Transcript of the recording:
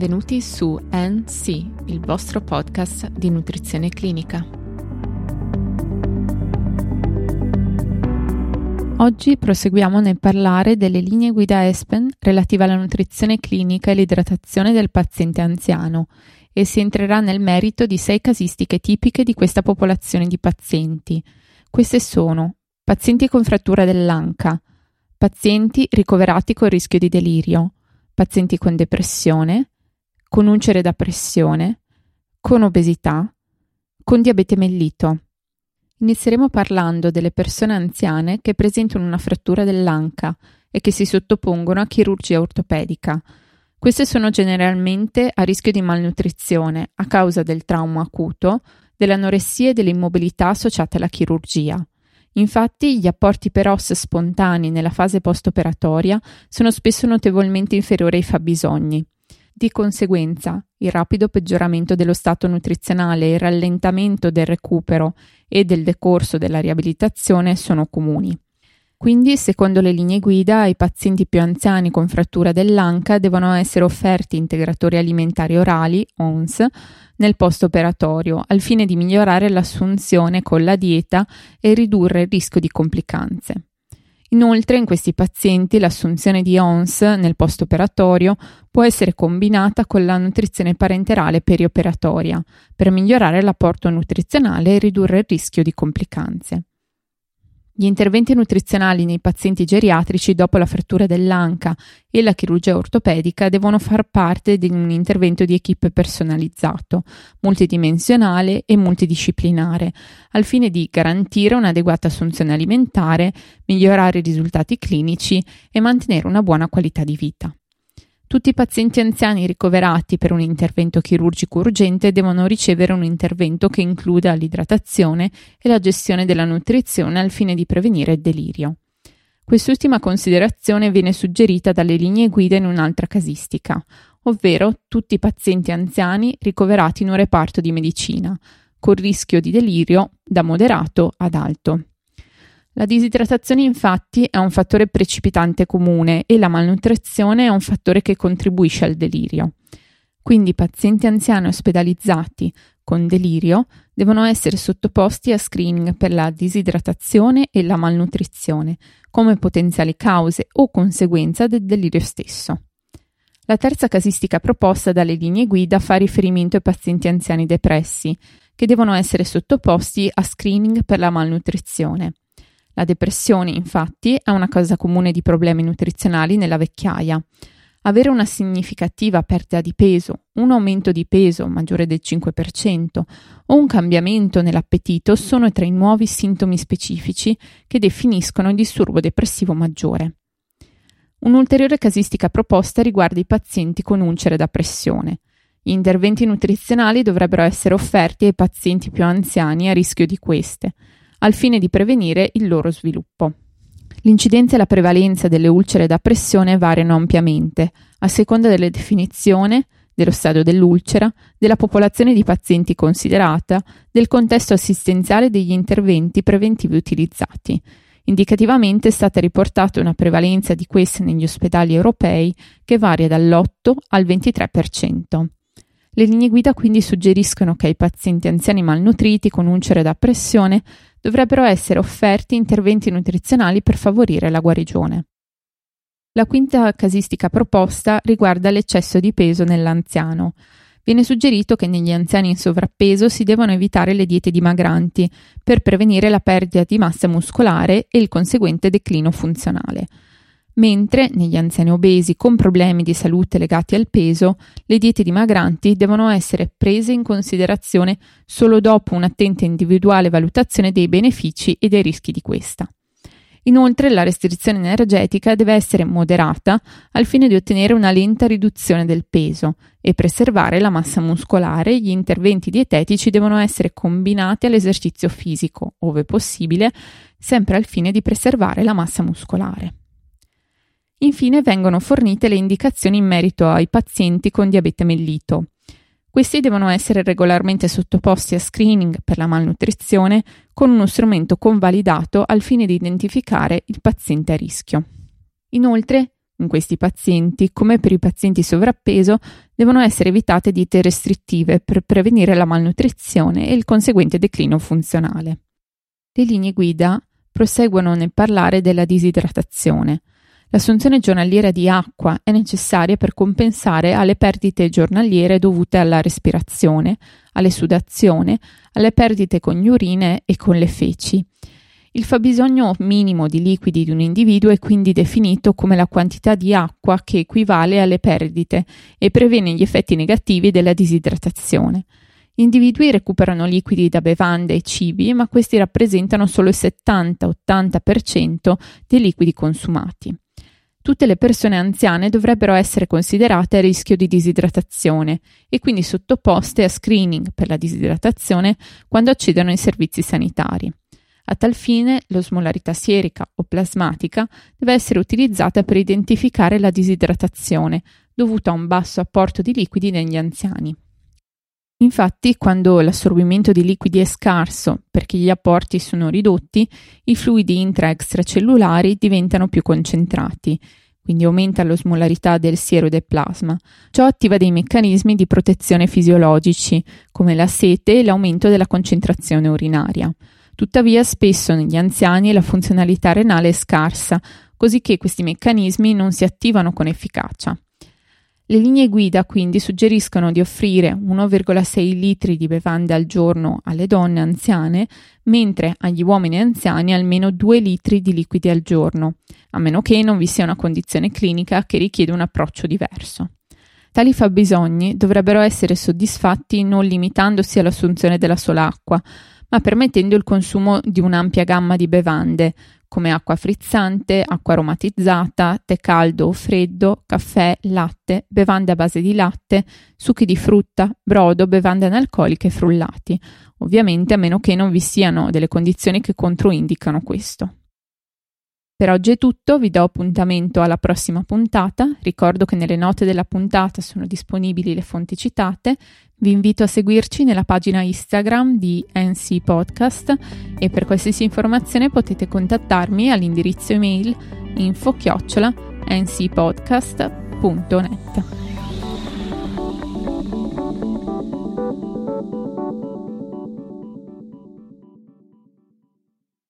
Benvenuti su NC, il vostro podcast di nutrizione clinica. Oggi proseguiamo nel parlare delle linee guida ESPEN relative alla nutrizione clinica e l'idratazione del paziente anziano e si entrerà nel merito di sei casistiche tipiche di questa popolazione di pazienti. Queste sono pazienti con frattura dell'anca, pazienti ricoverati con rischio di delirio, pazienti con depressione, con uncere da pressione, con obesità, con diabete mellito. Inizieremo parlando delle persone anziane che presentano una frattura dell'anca e che si sottopongono a chirurgia ortopedica. Queste sono generalmente a rischio di malnutrizione a causa del trauma acuto, dell'anoressia e dell'immobilità associate alla chirurgia. Infatti gli apporti per ossa spontanei nella fase post-operatoria sono spesso notevolmente inferiori ai fabbisogni. Di conseguenza, il rapido peggioramento dello stato nutrizionale e il rallentamento del recupero e del decorso della riabilitazione sono comuni. Quindi, secondo le linee guida, ai pazienti più anziani con frattura dell'anca devono essere offerti integratori alimentari orali, ONS, nel post-operatorio, al fine di migliorare l'assunzione con la dieta e ridurre il rischio di complicanze. Inoltre, in questi pazienti l'assunzione di ONS nel post-operatorio può essere combinata con la nutrizione parenterale perioperatoria per migliorare l'apporto nutrizionale e ridurre il rischio di complicanze. Gli interventi nutrizionali nei pazienti geriatrici dopo la frattura dell'anca e la chirurgia ortopedica devono far parte di un intervento di equip personalizzato, multidimensionale e multidisciplinare, al fine di garantire un'adeguata assunzione alimentare, migliorare i risultati clinici e mantenere una buona qualità di vita. Tutti i pazienti anziani ricoverati per un intervento chirurgico urgente devono ricevere un intervento che includa l'idratazione e la gestione della nutrizione al fine di prevenire il delirio. Quest'ultima considerazione viene suggerita dalle linee guida in un'altra casistica, ovvero tutti i pazienti anziani ricoverati in un reparto di medicina, con rischio di delirio da moderato ad alto. La disidratazione infatti è un fattore precipitante comune e la malnutrizione è un fattore che contribuisce al delirio. Quindi i pazienti anziani ospedalizzati con delirio devono essere sottoposti a screening per la disidratazione e la malnutrizione come potenziali cause o conseguenza del delirio stesso. La terza casistica proposta dalle linee guida fa riferimento ai pazienti anziani depressi, che devono essere sottoposti a screening per la malnutrizione. La depressione, infatti, è una causa comune di problemi nutrizionali nella vecchiaia. Avere una significativa perdita di peso, un aumento di peso maggiore del 5% o un cambiamento nell'appetito sono tra i nuovi sintomi specifici che definiscono il disturbo depressivo maggiore. Un'ulteriore casistica proposta riguarda i pazienti con ulcere da pressione. Gli interventi nutrizionali dovrebbero essere offerti ai pazienti più anziani a rischio di queste, al fine di prevenire il loro sviluppo. L'incidenza e la prevalenza delle ulcere da pressione variano ampiamente, a seconda della definizione, dello stadio dell'ulcera, della popolazione di pazienti considerata, del contesto assistenziale e degli interventi preventivi utilizzati. Indicativamente è stata riportata una prevalenza di queste negli ospedali europei che varia dall'8 al 23%. Le linee guida quindi suggeriscono che ai pazienti anziani malnutriti con ulcere da pressione dovrebbero essere offerti interventi nutrizionali per favorire la guarigione. La quinta casistica proposta riguarda l'eccesso di peso nell'anziano. Viene suggerito che negli anziani in sovrappeso si devono evitare le diete dimagranti per prevenire la perdita di massa muscolare e il conseguente declino funzionale mentre negli anziani obesi con problemi di salute legati al peso, le diete dimagranti devono essere prese in considerazione solo dopo un'attenta individuale valutazione dei benefici e dei rischi di questa. Inoltre la restrizione energetica deve essere moderata al fine di ottenere una lenta riduzione del peso e preservare la massa muscolare. Gli interventi dietetici devono essere combinati all'esercizio fisico, ove possibile, sempre al fine di preservare la massa muscolare. Infine vengono fornite le indicazioni in merito ai pazienti con diabete mellito. Questi devono essere regolarmente sottoposti a screening per la malnutrizione con uno strumento convalidato al fine di identificare il paziente a rischio. Inoltre, In questi pazienti, come per i pazienti sovrappeso, devono essere evitate diete restrittive per prevenire la malnutrizione e il conseguente declino funzionale. Le linee guida proseguono nel parlare della disidratazione. L'assunzione giornaliera di acqua è necessaria per compensare alle perdite giornaliere dovute alla respirazione, alle sudazione, alle perdite con le urine e con le feci. Il fabbisogno minimo di liquidi di un individuo è quindi definito come la quantità di acqua che equivale alle perdite e previene gli effetti negativi della disidratazione. Gli individui recuperano liquidi da bevande e cibi, ma questi rappresentano solo il 70-80% dei liquidi consumati. Tutte le persone anziane dovrebbero essere considerate a rischio di disidratazione e quindi sottoposte a screening per la disidratazione quando accedono ai servizi sanitari. A tal fine, l'osmolarità sierica o plasmatica deve essere utilizzata per identificare la disidratazione dovuta a un basso apporto di liquidi negli anziani. Infatti, quando l'assorbimento di liquidi è scarso perché gli apporti sono ridotti, i fluidi intra-extracellulari diventano più concentrati, quindi aumenta l'osmolarità del siero e del plasma. Ciò attiva dei meccanismi di protezione fisiologici, come la sete e l'aumento della concentrazione urinaria. Tuttavia spesso negli anziani la funzionalità renale è scarsa, così che questi meccanismi non si attivano con efficacia. Le linee guida quindi suggeriscono di offrire 1,6 litri di bevande al giorno alle donne anziane, mentre agli uomini anziani almeno 2 litri di liquidi al giorno, a meno che non vi sia una condizione clinica che richiede un approccio diverso. Tali fabbisogni dovrebbero essere soddisfatti non limitandosi all'assunzione della sola acqua, ma permettendo il consumo di un'ampia gamma di bevande, come acqua frizzante, acqua aromatizzata, tè caldo o freddo, caffè, latte, bevande a base di latte, succhi di frutta, brodo, bevande analcoliche e frullati, ovviamente a meno che non vi siano delle condizioni che controindicano questo. Per oggi è tutto, vi do appuntamento alla prossima puntata. Ricordo che nelle note della puntata sono disponibili le fonti citate. Vi invito a seguirci nella pagina Instagram di NC Podcast e per qualsiasi informazione potete contattarmi all'indirizzo email info-ncpodcast.net.